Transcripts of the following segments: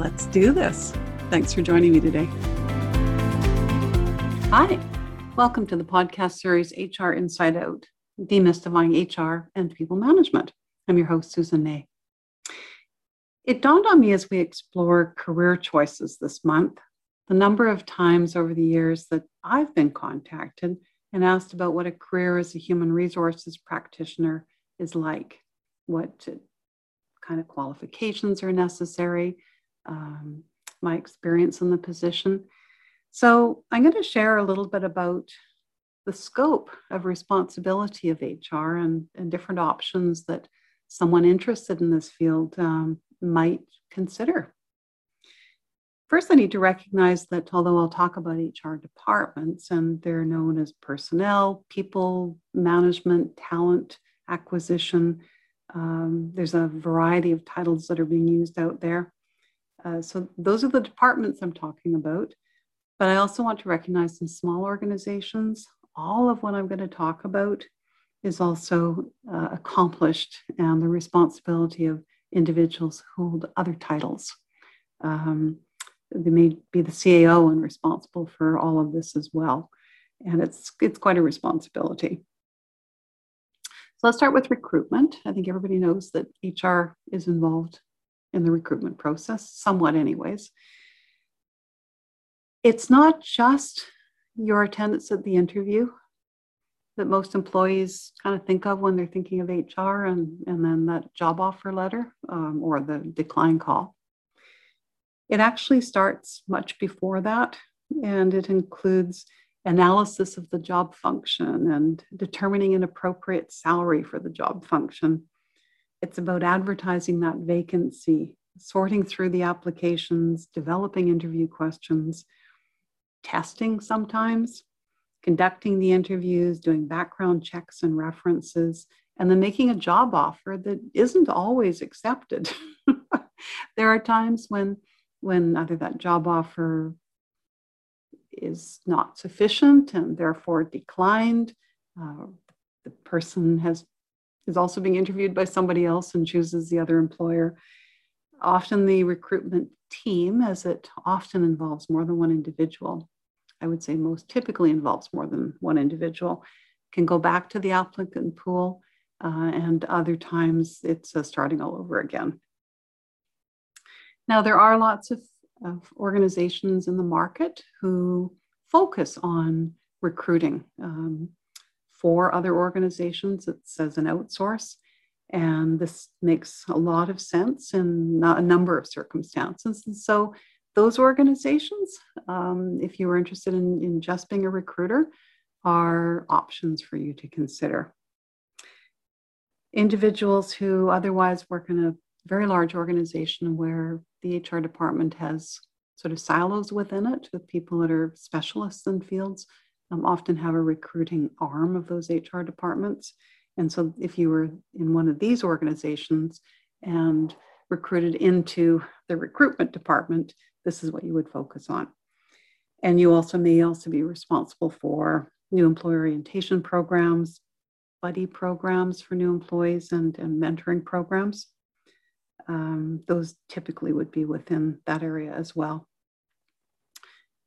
Let's do this. Thanks for joining me today. Hi, welcome to the podcast series HR Inside Out Demystifying HR and People Management. I'm your host, Susan Ney. It dawned on me as we explore career choices this month the number of times over the years that I've been contacted and asked about what a career as a human resources practitioner is like, what kind of qualifications are necessary, um, my experience in the position. So, I'm going to share a little bit about the scope of responsibility of HR and, and different options that someone interested in this field um, might consider. First, I need to recognize that although I'll talk about HR departments and they're known as personnel, people management, talent acquisition, um, there's a variety of titles that are being used out there. Uh, so those are the departments I'm talking about. But I also want to recognize some small organizations, all of what I'm going to talk about is also uh, accomplished and the responsibility of individuals who hold other titles. Um, they may be the CAO and responsible for all of this as well. And it's, it's quite a responsibility. So let's start with recruitment. I think everybody knows that HR is involved in the recruitment process, somewhat, anyways. It's not just your attendance at the interview that most employees kind of think of when they're thinking of HR and, and then that job offer letter um, or the decline call. It actually starts much before that, and it includes analysis of the job function and determining an appropriate salary for the job function, it's about advertising that vacancy, sorting through the applications, developing interview questions, testing sometimes, conducting the interviews, doing background checks and references, and then making a job offer that isn't always accepted. there are times when when either that job offer is not sufficient and therefore declined. Uh, the person has is also being interviewed by somebody else and chooses the other employer. Often the recruitment team, as it often involves more than one individual, I would say most typically involves more than one individual, can go back to the applicant pool, uh, and other times it's uh, starting all over again. Now, there are lots of, of organizations in the market who focus on recruiting. Um, for other organizations. It's says an outsource. And this makes a lot of sense in a number of circumstances. And so, those organizations, um, if you are interested in, in just being a recruiter, are options for you to consider. Individuals who otherwise work in a very large organization where the HR department has sort of silos within it with people that are specialists in fields um, often have a recruiting arm of those HR departments. And so if you were in one of these organizations and recruited into the recruitment department, this is what you would focus on. And you also may also be responsible for new employee orientation programs, buddy programs for new employees, and, and mentoring programs. Um, those typically would be within that area as well.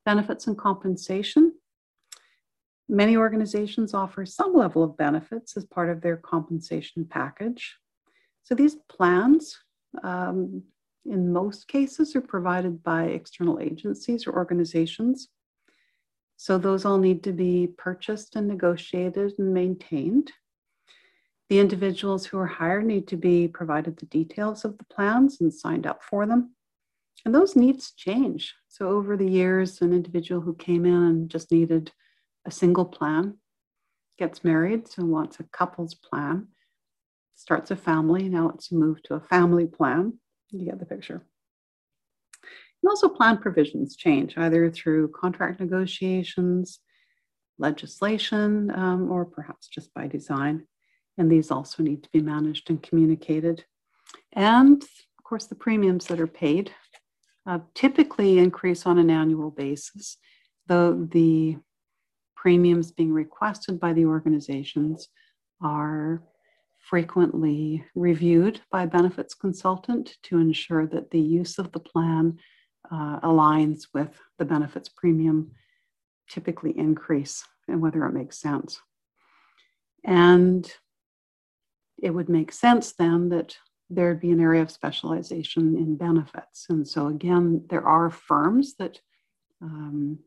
Benefits and compensation. Many organizations offer some level of benefits as part of their compensation package. So these plans um, in most cases, are provided by external agencies or organizations. So those all need to be purchased and negotiated and maintained. The individuals who are hired need to be provided the details of the plans and signed up for them. And those needs change. So over the years, an individual who came in and just needed a single plan gets married, so wants a couple's plan, starts a family, now it's moved to a family plan. You get the picture. And also, plan provisions change either through contract negotiations, legislation, um, or perhaps just by design. And these also need to be managed and communicated. And of course, the premiums that are paid uh, typically increase on an annual basis, though the premiums being requested by the organizations are frequently reviewed by benefits consultant to ensure that the use of the plan uh, aligns with the benefits premium typically increase and whether it makes sense. And it would make sense then that there'd be an area of specialization in benefits. And so, again, there are firms that um,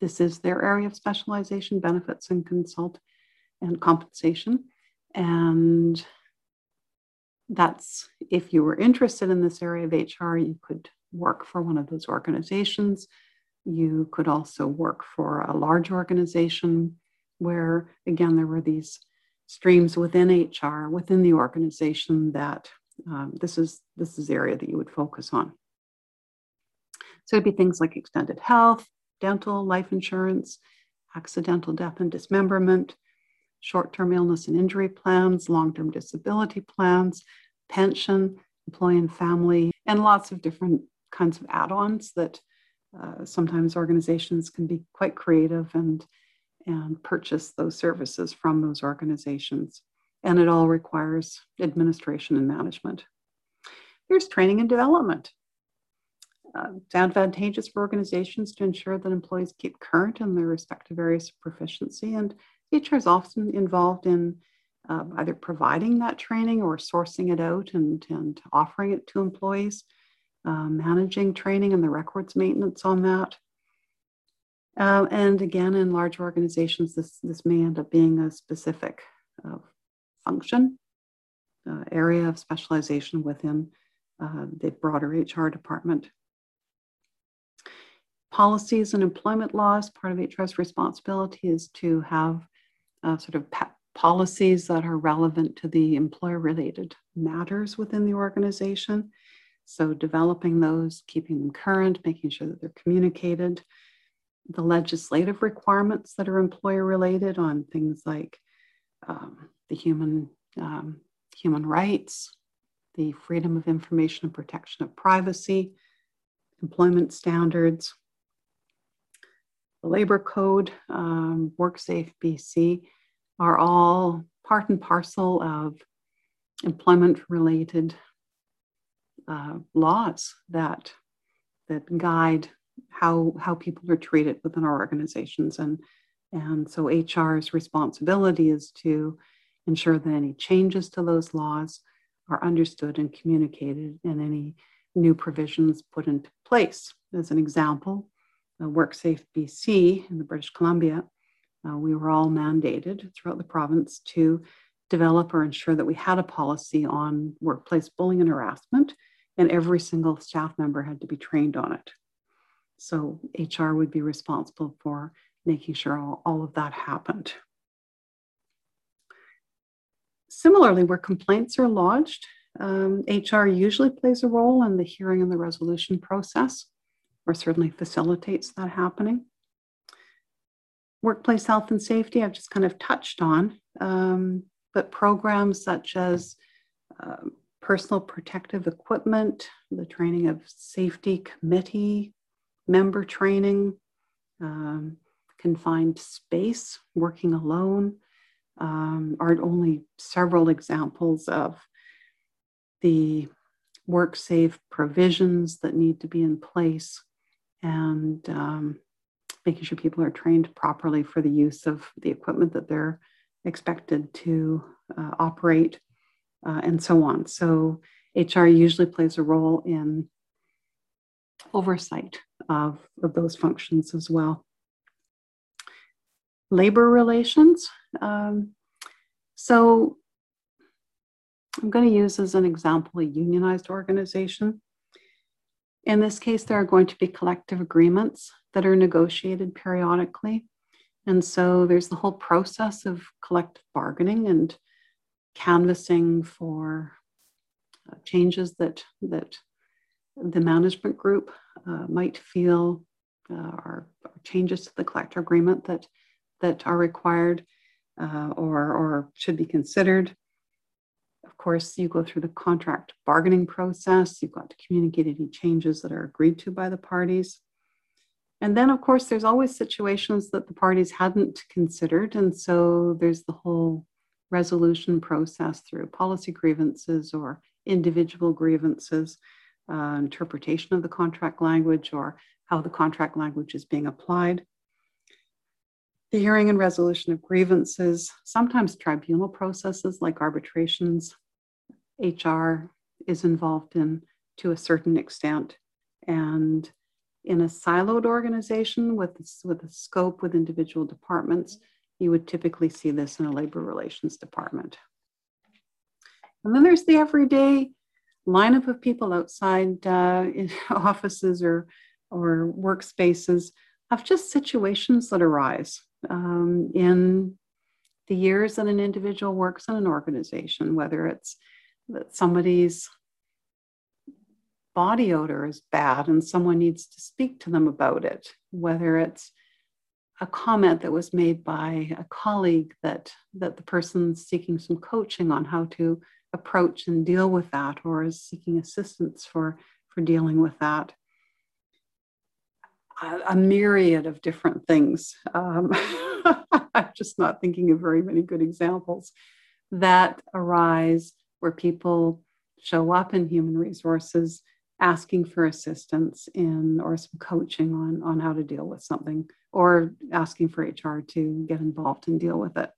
this is their area of specialization benefits and consult and compensation. And that's if you were interested in this area of HR, you could work for one of those organizations. You could also work for a large organization where, again, there were these streams within HR, within the organization that um, this is this is the area that you would focus on. So it'd be things like extended health, dental, life insurance, accidental death and dismemberment, short-term illness and injury plans, long-term disability plans, pension, employee and family, and lots of different kinds of add-ons that uh, sometimes organizations can be quite creative and and purchase those services from those organizations and it all requires administration and management. There's training and development. Uh, it's advantageous for organizations to ensure that employees keep current in their respective areas of proficiency, and HR is often involved in uh, either providing that training or sourcing it out and, and offering it to employees, uh, managing training and the records maintenance on that. Uh, and again, in large organizations, this, this may end up being a specific uh, function, uh, area of specialization within uh, the broader HR department. Policies and employment laws, part of HR's responsibility is to have uh, sort of policies that are relevant to the employer related matters within the organization. So, developing those, keeping them current, making sure that they're communicated. The legislative requirements that are employer related on things like um, the human, um, human rights, the freedom of information and protection of privacy, employment standards, the labor code, um, WorkSafe BC are all part and parcel of employment related uh, laws that that guide how how people are treated within our organizations and and so HR's responsibility is to ensure that any changes to those laws are understood and communicated and any new provisions put into place. As an example, uh, WorkSafe BC in the British Columbia, uh, we were all mandated throughout the province to develop or ensure that we had a policy on workplace bullying and harassment, and every single staff member had to be trained on it. So HR would be responsible for making sure all, all of that happened. Similarly, where complaints are lodged, um, HR usually plays a role in the hearing and the resolution process, or certainly facilitates that happening. Workplace health and safety, I've just kind of touched on, um, but programs such as uh, personal protective equipment, the training of safety committee member training, um, confined space, working alone, um, are only several examples of the work safe provisions that need to be in place and um, making sure people are trained properly for the use of the equipment that they're expected to uh, operate uh, and so on. So HR usually plays a role in oversight of, of those functions as well. Labor relations. Um, so I'm going to use as an example a unionized organization. In this case, there are going to be collective agreements that are negotiated periodically. And so there's the whole process of collective bargaining and canvassing for uh, changes that, that the management group uh, might feel uh, are, changes to the collective agreement that, that are required uh, or, or should be considered. Course, you go through the contract bargaining process. You've got to communicate any changes that are agreed to by the parties. And then, of course, there's always situations that the parties hadn't considered. And so there's the whole resolution process through policy grievances or individual grievances, uh, interpretation of the contract language or how the contract language is being applied. The hearing and resolution of grievances, sometimes tribunal processes like arbitrations, HR is involved in to a certain extent. And in a siloed organization with, with a scope with individual departments, you would typically see this in a labor relations department. And then there's the everyday lineup of people outside uh, offices or, or workspaces of just situations that arise um, in the years that an individual works in an organization, whether it's that somebody's body odor is bad and someone needs to speak to them about it, whether it's a comment that was made by a colleague that that the person's seeking some coaching on how to approach and deal with that or is seeking assistance for for dealing with that. A, myriad of different things. Um, i'm just not thinking of very many good examples that arise where people show up in human resources asking for assistance in or some coaching on, on how to deal with something or asking for HR to get involved and deal with it.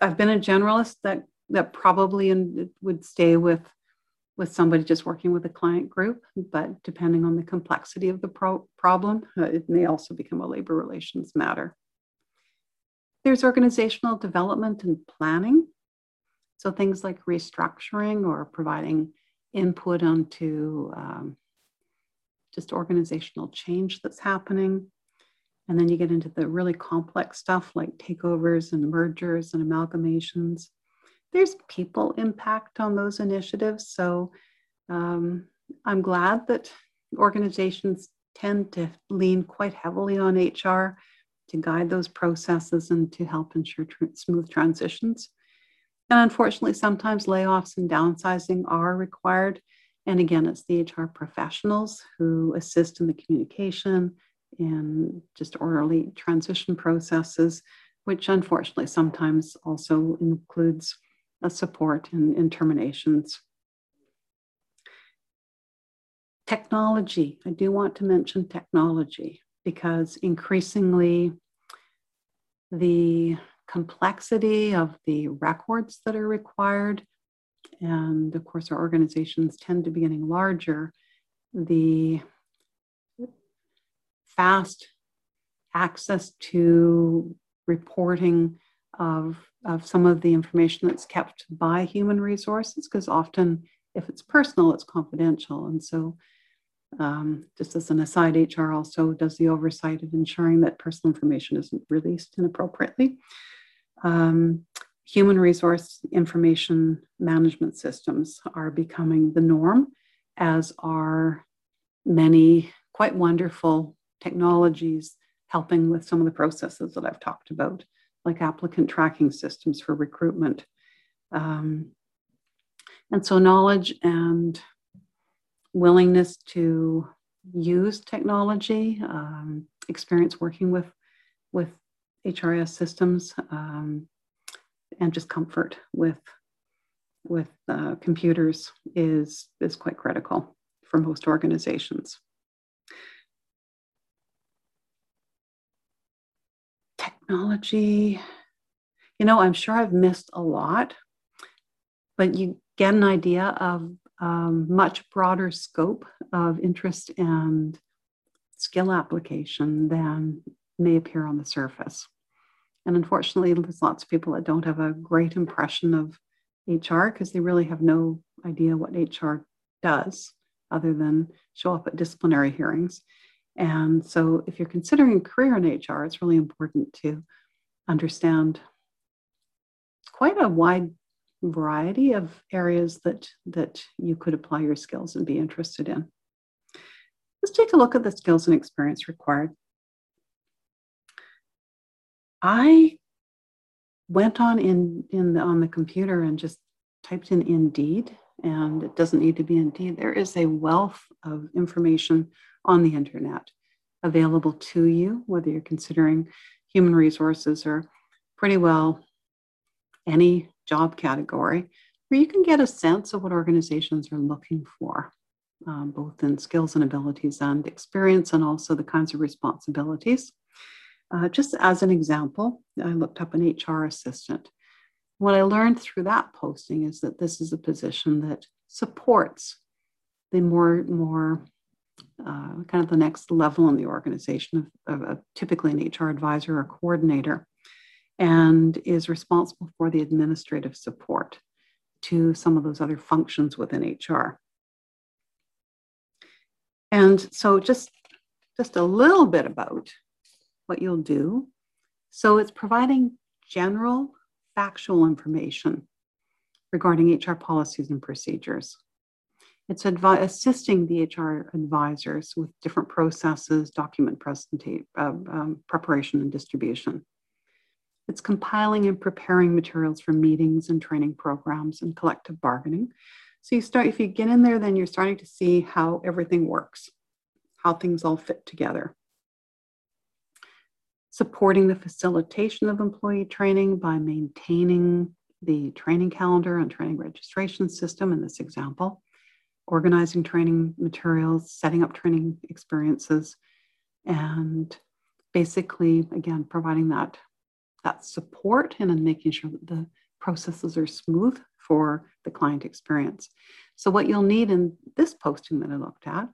I've been a generalist that that probably in, would stay with with somebody just working with a client group, but depending on the complexity of the pro- problem, uh, it may also become a labor relations matter. There's organizational development and planning. So things like restructuring or providing input onto um, just organizational change that's happening. And then you get into the really complex stuff like takeovers and mergers and amalgamations. There's people impact on those initiatives. So um, I'm glad that organizations tend to lean quite heavily on HR to guide those processes and to help ensure tr- smooth transitions. And unfortunately, sometimes layoffs and downsizing are required. And again, it's the HR professionals who assist in the communication and just orderly transition processes, which unfortunately sometimes also includes a support in, in terminations. Technology, I do want to mention technology because increasingly the complexity of the records that are required, and of course, our organizations tend to be getting larger, the fast access to reporting of, of some of the information that's kept by human resources, because often if it's personal, it's confidential. And so um, just as an aside, HR also does the oversight of ensuring that personal information isn't released inappropriately um, human resource information management systems are becoming the norm, as are many quite wonderful technologies helping with some of the processes that I've talked about, like applicant tracking systems for recruitment. Um, and so, knowledge and willingness to use technology, um, experience working with, with HRIS systems um, and just comfort with with uh, computers is is quite critical for most organizations. Technology, you know, I'm sure I've missed a lot, but you get an idea of um, much broader scope of interest and skill application than may appear on the surface. And unfortunately, there's lots of people that don't have a great impression of HR because they really have no idea what HR does other than show up at disciplinary hearings. And so, if you're considering a career in HR, it's really important to understand quite a wide variety of areas that, that you could apply your skills and be interested in. Let's take a look at the skills and experience required. I went on in, in the, on the computer and just typed in Indeed, and it doesn't need to be Indeed. There is a wealth of information on the internet available to you, whether you're considering human resources or pretty well any job category, where you can get a sense of what organizations are looking for, um, both in skills and abilities and experience, and also the kinds of responsibilities. Uh, just as an example, I looked up an HR assistant. What I learned through that posting is that this is a position that supports the more, more uh, kind of the next level in the organization of, of, of typically an HR advisor or coordinator and is responsible for the administrative support to some of those other functions within HR. And so just, just a little bit about what you'll do. So it's providing general factual information regarding HR policies and procedures. It's advi- assisting the HR advisors with different processes, document presentation, uh, um, preparation, and distribution. It's compiling and preparing materials for meetings and training programs and collective bargaining. So you start, if you get in there, then you're starting to see how everything works, how things all fit together. Supporting the facilitation of employee training by maintaining the training calendar and training registration system in this example, organizing training materials, setting up training experiences, and basically, again, providing that that support and in making sure that the processes are smooth for the client experience. So what you'll need in this posting that I looked at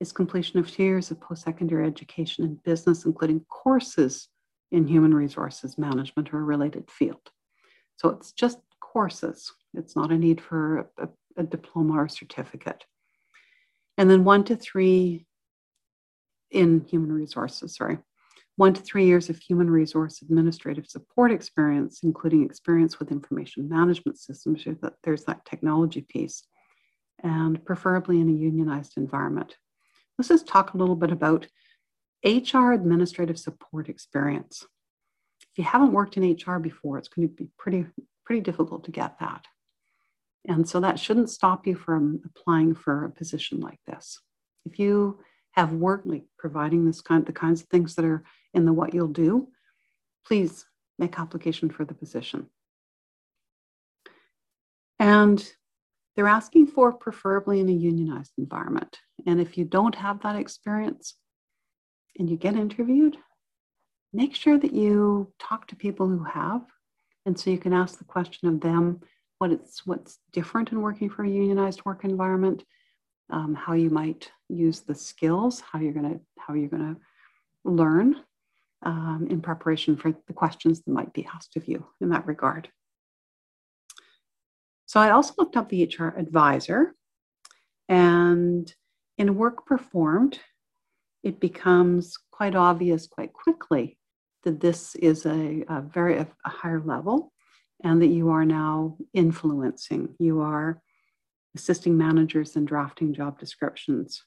is completion of two years of post-secondary education in business, including courses in human resources management or a related field. So it's just courses. It's not a need for a, a diploma or certificate. And then one to three in human resources, sorry one to three years of human resource administrative support experience, including experience with information management systems, So that there's that technology piece, and preferably in a unionized environment. Let's just talk a little bit about HR administrative support experience. If you haven't worked in HR before, it's going to be pretty, pretty difficult to get that. And so that shouldn't stop you from applying for a position like this. If you have worked like providing this kind the kinds of things that are in the what you'll do, please make application for the position. And they're asking for preferably in a unionized environment. And if you don't have that experience and you get interviewed, make sure that you talk to people who have. And so you can ask the question of them what it's what's different in working for a unionized work environment um, how you might use the skills, how you're to how you're to learn um, in preparation for the questions that might be asked of you in that regard. So I also looked up the HR advisor, and in work performed, it becomes quite obvious quite quickly that this is a, a very a higher level and that you are now influencing. You are assisting managers in drafting job descriptions.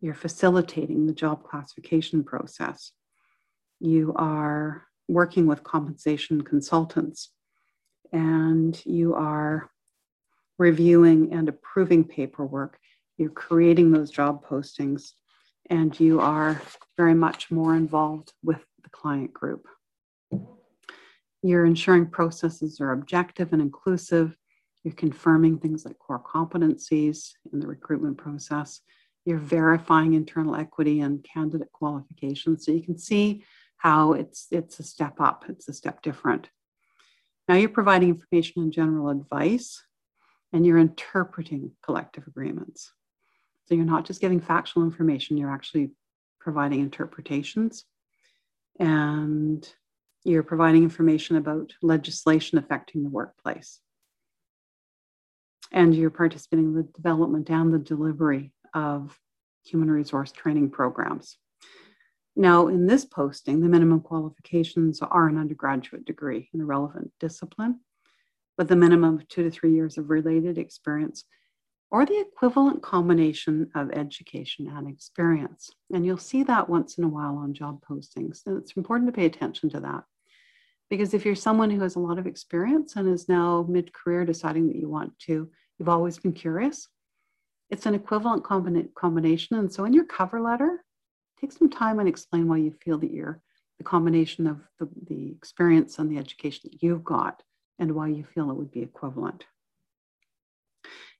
You're facilitating the job classification process. You are working with compensation consultants and you are reviewing and approving paperwork. You're creating those job postings and you are very much more involved with the client group. You're ensuring processes are objective and inclusive you're confirming things like core competencies in the recruitment process. You're verifying internal equity and candidate qualifications. So you can see how it's, it's a step up, it's a step different. Now you're providing information and general advice. and you're interpreting collective agreements. So you're not just giving factual information, you're actually providing interpretations and you're providing information about legislation affecting the workplace. And you're participating in the development and the delivery of human resource training programs. Now, in this posting, the minimum qualifications are an undergraduate degree in a relevant discipline with a minimum of two to three years of related experience or the equivalent combination of education and experience. And you'll see that once in a while on job postings. And it's important to pay attention to that. Because if you're someone who has a lot of experience and is now mid career deciding that you want to, you've always been curious, it's an equivalent combina- combination. And so in your cover letter, take some time and explain why you feel that you're the combination of the, the experience and the education that you've got and why you feel it would be equivalent.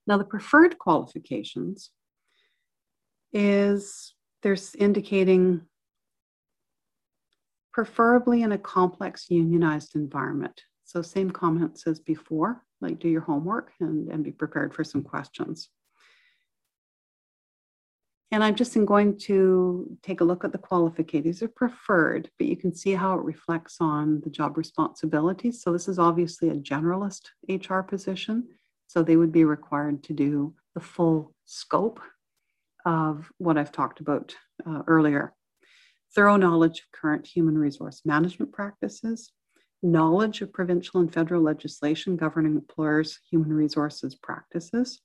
Now, the preferred qualifications is there's indicating preferably in a complex unionized environment. So same comments as before, like do your homework and, and be prepared for some questions. And I'm just going to take a look at the qualifications. These are preferred, but you can see how it reflects on the job responsibilities. So this is obviously a generalist HR position. So they would be required to do the full scope of what I've talked about uh, earlier. Thorough knowledge of current human resource management practices, knowledge of provincial and federal legislation governing employers' human resources practices,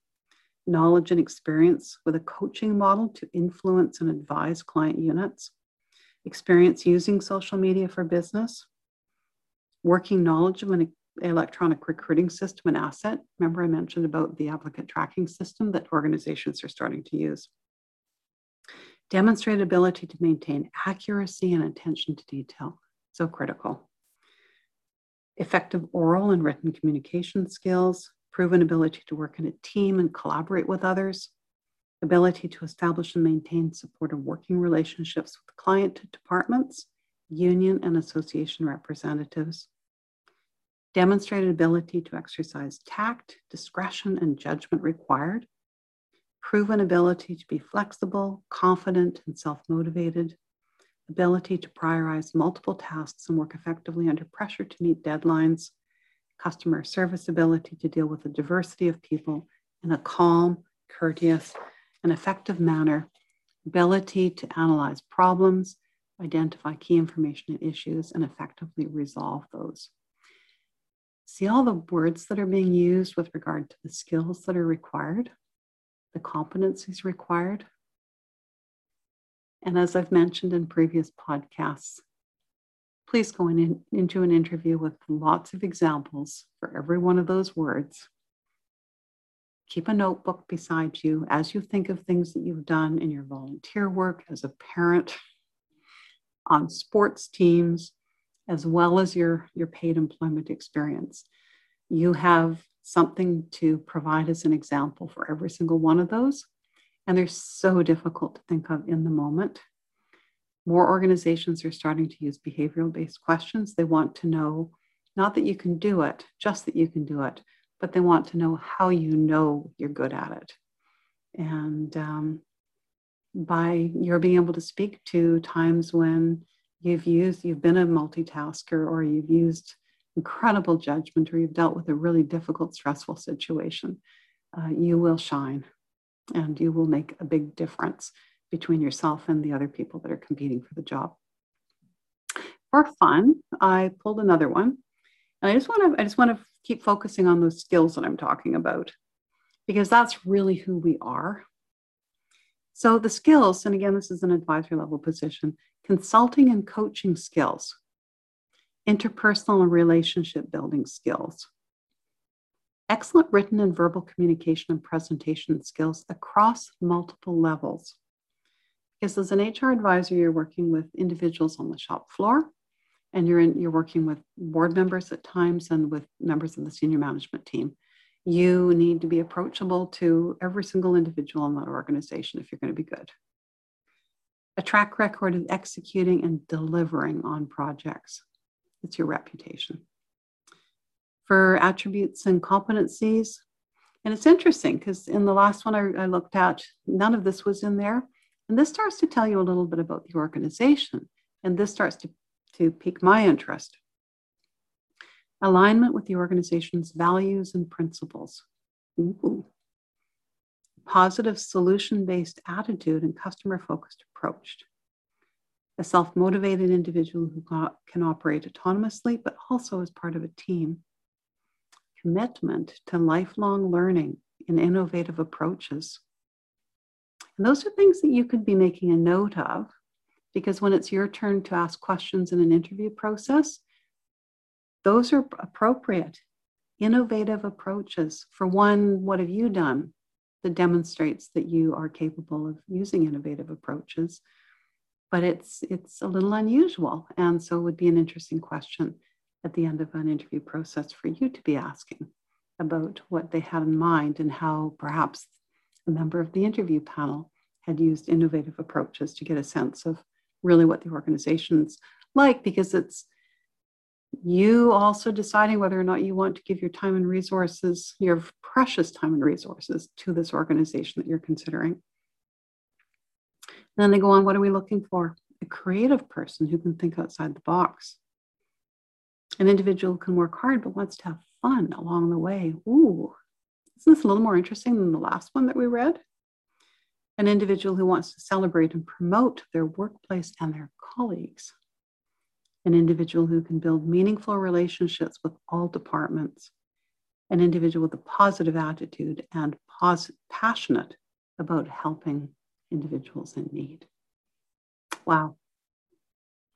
knowledge and experience with a coaching model to influence and advise client units, experience using social media for business, working knowledge of an electronic recruiting system and asset. Remember, I mentioned about the applicant tracking system that organizations are starting to use. Demonstrate ability to maintain accuracy and attention to detail, so critical. Effective oral and written communication skills, proven ability to work in a team and collaborate with others, ability to establish and maintain supportive working relationships with client departments, union and association representatives, demonstrated ability to exercise tact, discretion, and judgment required, proven ability to be flexible, confident, and self motivated, ability to prioritize multiple tasks and work effectively under pressure to meet deadlines, customer service ability to deal with a diversity of people in a calm, courteous, and effective manner, ability to analyze problems, identify key information and issues, and effectively resolve those see all the words that are being used with regard to the skills that are required, the competencies required. And as I've mentioned in previous podcasts, please go in, into an interview with lots of examples for every one of those words. Keep a notebook beside you as you think of things that you've done in your volunteer work as a parent, on sports teams, as well as your, your paid employment experience. You have something to provide as an example for every single one of those. And they're so difficult to think of in the moment. More organizations are starting to use behavioral based questions. They want to know not that you can do it, just that you can do it, but they want to know how you know you're good at it. And um, by your being able to speak to times when you've used, you've been a multitasker or you've used incredible judgment or you've dealt with a really difficult, stressful situation, uh, you will shine and you will make a big difference between yourself and the other people that are competing for the job. For fun, I pulled another one. And I just want to I just want to keep focusing on those skills that I'm talking about because that's really who we are. So the skills, and again, this is an advisory level position, consulting and coaching skills, interpersonal and relationship building skills, excellent written and verbal communication and presentation skills across multiple levels. Because as an HR advisor, you're working with individuals on the shop floor, and you're in, you're working with board members at times and with members of the senior management team. You need to be approachable to every single individual in that organization if you're going to be good a track record of executing and delivering on projects. It's your reputation. For attributes and competencies, And it's interesting because in the last one I, I, looked at, none of this was in there. And this starts to tell you a little bit about the organization. And this starts to, to pique my interest. Alignment with the organization's values and principles. Ooh. Positive solution based attitude and customer focused approach. A self motivated individual who can operate autonomously, but also as part of a team commitment to lifelong learning and innovative approaches. And those are things that you could be making a note of because when it's your turn to ask questions in an interview process, those are appropriate, innovative approaches. For one, what have you done that demonstrates that you are capable of using innovative approaches? But it's it's a little unusual, and so it would be an interesting question at the end of an interview process for you to be asking about what they had in mind and how perhaps a member of the interview panel had used innovative approaches to get a sense of really what the organization's like because it's you also deciding whether or not you want to give your time and resources, your precious time and resources to this organization that you're considering. Then they go on, what are we looking for? A creative person who can think outside the box an individual can work hard but wants to have fun along the way. Ooh, isn't this a little more interesting than the last one that we read? An individual who wants to celebrate and promote their workplace and their colleagues. An individual who can build meaningful relationships with all departments. An individual with a positive attitude and pos- passionate about helping individuals in need. Wow,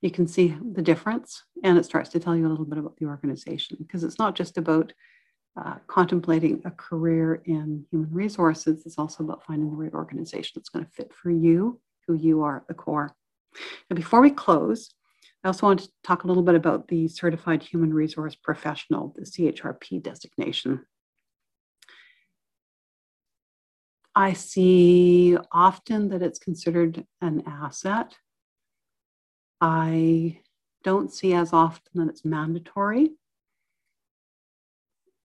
you can see the difference and it starts to tell you a little bit about the organization because it's not just about uh, contemplating a career in human resources, is also about finding the right organization that's going to fit for you, who you are at the core. Now, before we close, I also want to talk a little bit about the Certified Human Resource Professional, the CHRP designation. I see often that it's considered an asset I don't see as often that it's mandatory.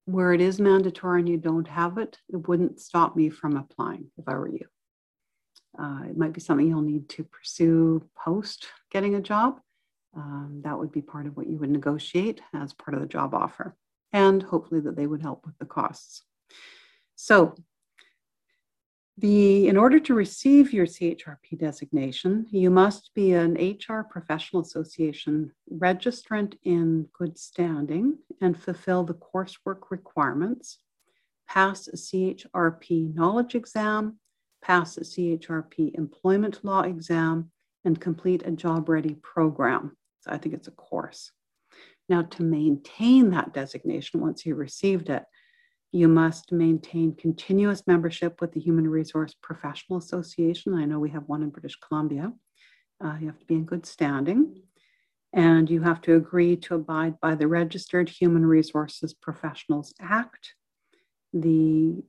Where it is mandatory and you don't have it, it wouldn't stop me from applying if I were you. Uh, it might be something you'll need to pursue post getting a job. Um, that would be part of what you would negotiate as part of the job offer, and hopefully that they would help with the costs. So, the, in order to receive your CHRP designation, you must be an HR Professional Association registrant in good standing and fulfill the coursework requirements, pass a CHRP knowledge exam, pass a CHRP employment law exam, and complete a job ready program. So I think it's a course. Now, to maintain that designation once you received it, you must maintain continuous membership with the Human Resource Professional Association. I know we have one in British Columbia. Uh, you have to be in good standing. And you have to agree to abide by the Registered Human Resources Professionals Act, the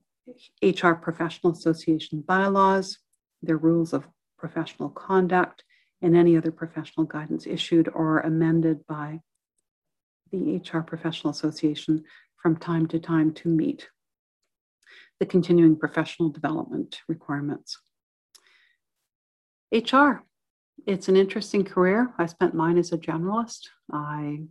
HR Professional Association bylaws, their rules of professional conduct, and any other professional guidance issued or amended by the HR Professional Association from time to time to meet the continuing professional development requirements. HR, it's an interesting career. I spent mine as a generalist. I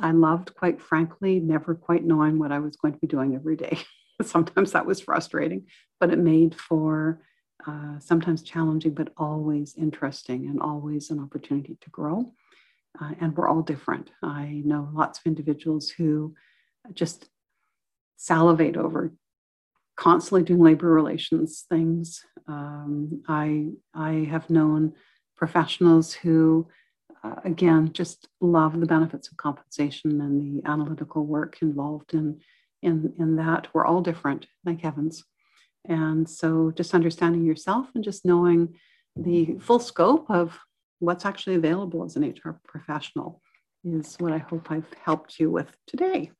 I loved, quite frankly, never quite knowing what I was going to be doing every day. sometimes that was frustrating, but it made for uh, sometimes challenging, but always interesting and always an opportunity to grow. Uh, and we're all different. I know lots of individuals who just salivate over constantly doing labor relations things. Um, I I have known professionals who, uh, again, just love the benefits of compensation and the analytical work involved in in in that. We're all different, thank heavens, and so just understanding yourself and just knowing the full scope of what's actually available as an HR professional is what I hope I've helped you with today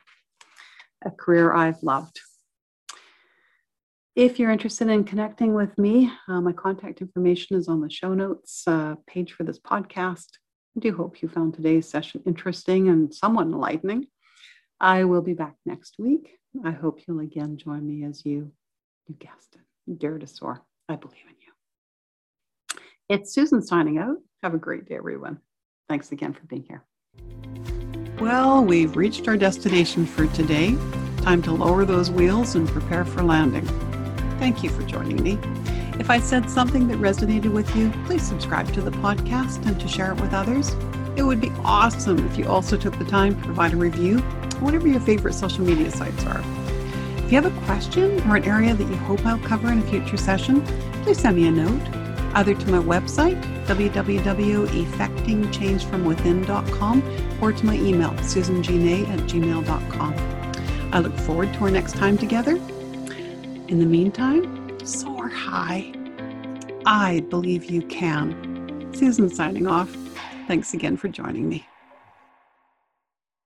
a career I've loved. If you're interested in connecting with me, uh, my contact information is on the show notes uh, page for this podcast. I do hope you found today's session interesting and somewhat enlightening. I will be back next week I hope you'll again join me as you, you guessed it, dare to soar. I believe in you. It's Susan signing out. Have a great day, everyone. Thanks again for being here. Well, we've reached our destination for today. Time to lower those wheels and prepare for landing. Thank you for joining me. If I said something that resonated with you, please subscribe to the podcast and to share it with others. It would be awesome if you also took the time to provide a review, whatever your favorite social media sites are. If you have a question or an area that you hope I'll cover in a future session, please send me a note, either to my website, www.effectingchangefromwithin.com, or to my email, susangna at gmail.com. I look forward to our next time together. In the meantime, soar high. I believe you can. Susan signing off. Thanks again for joining me.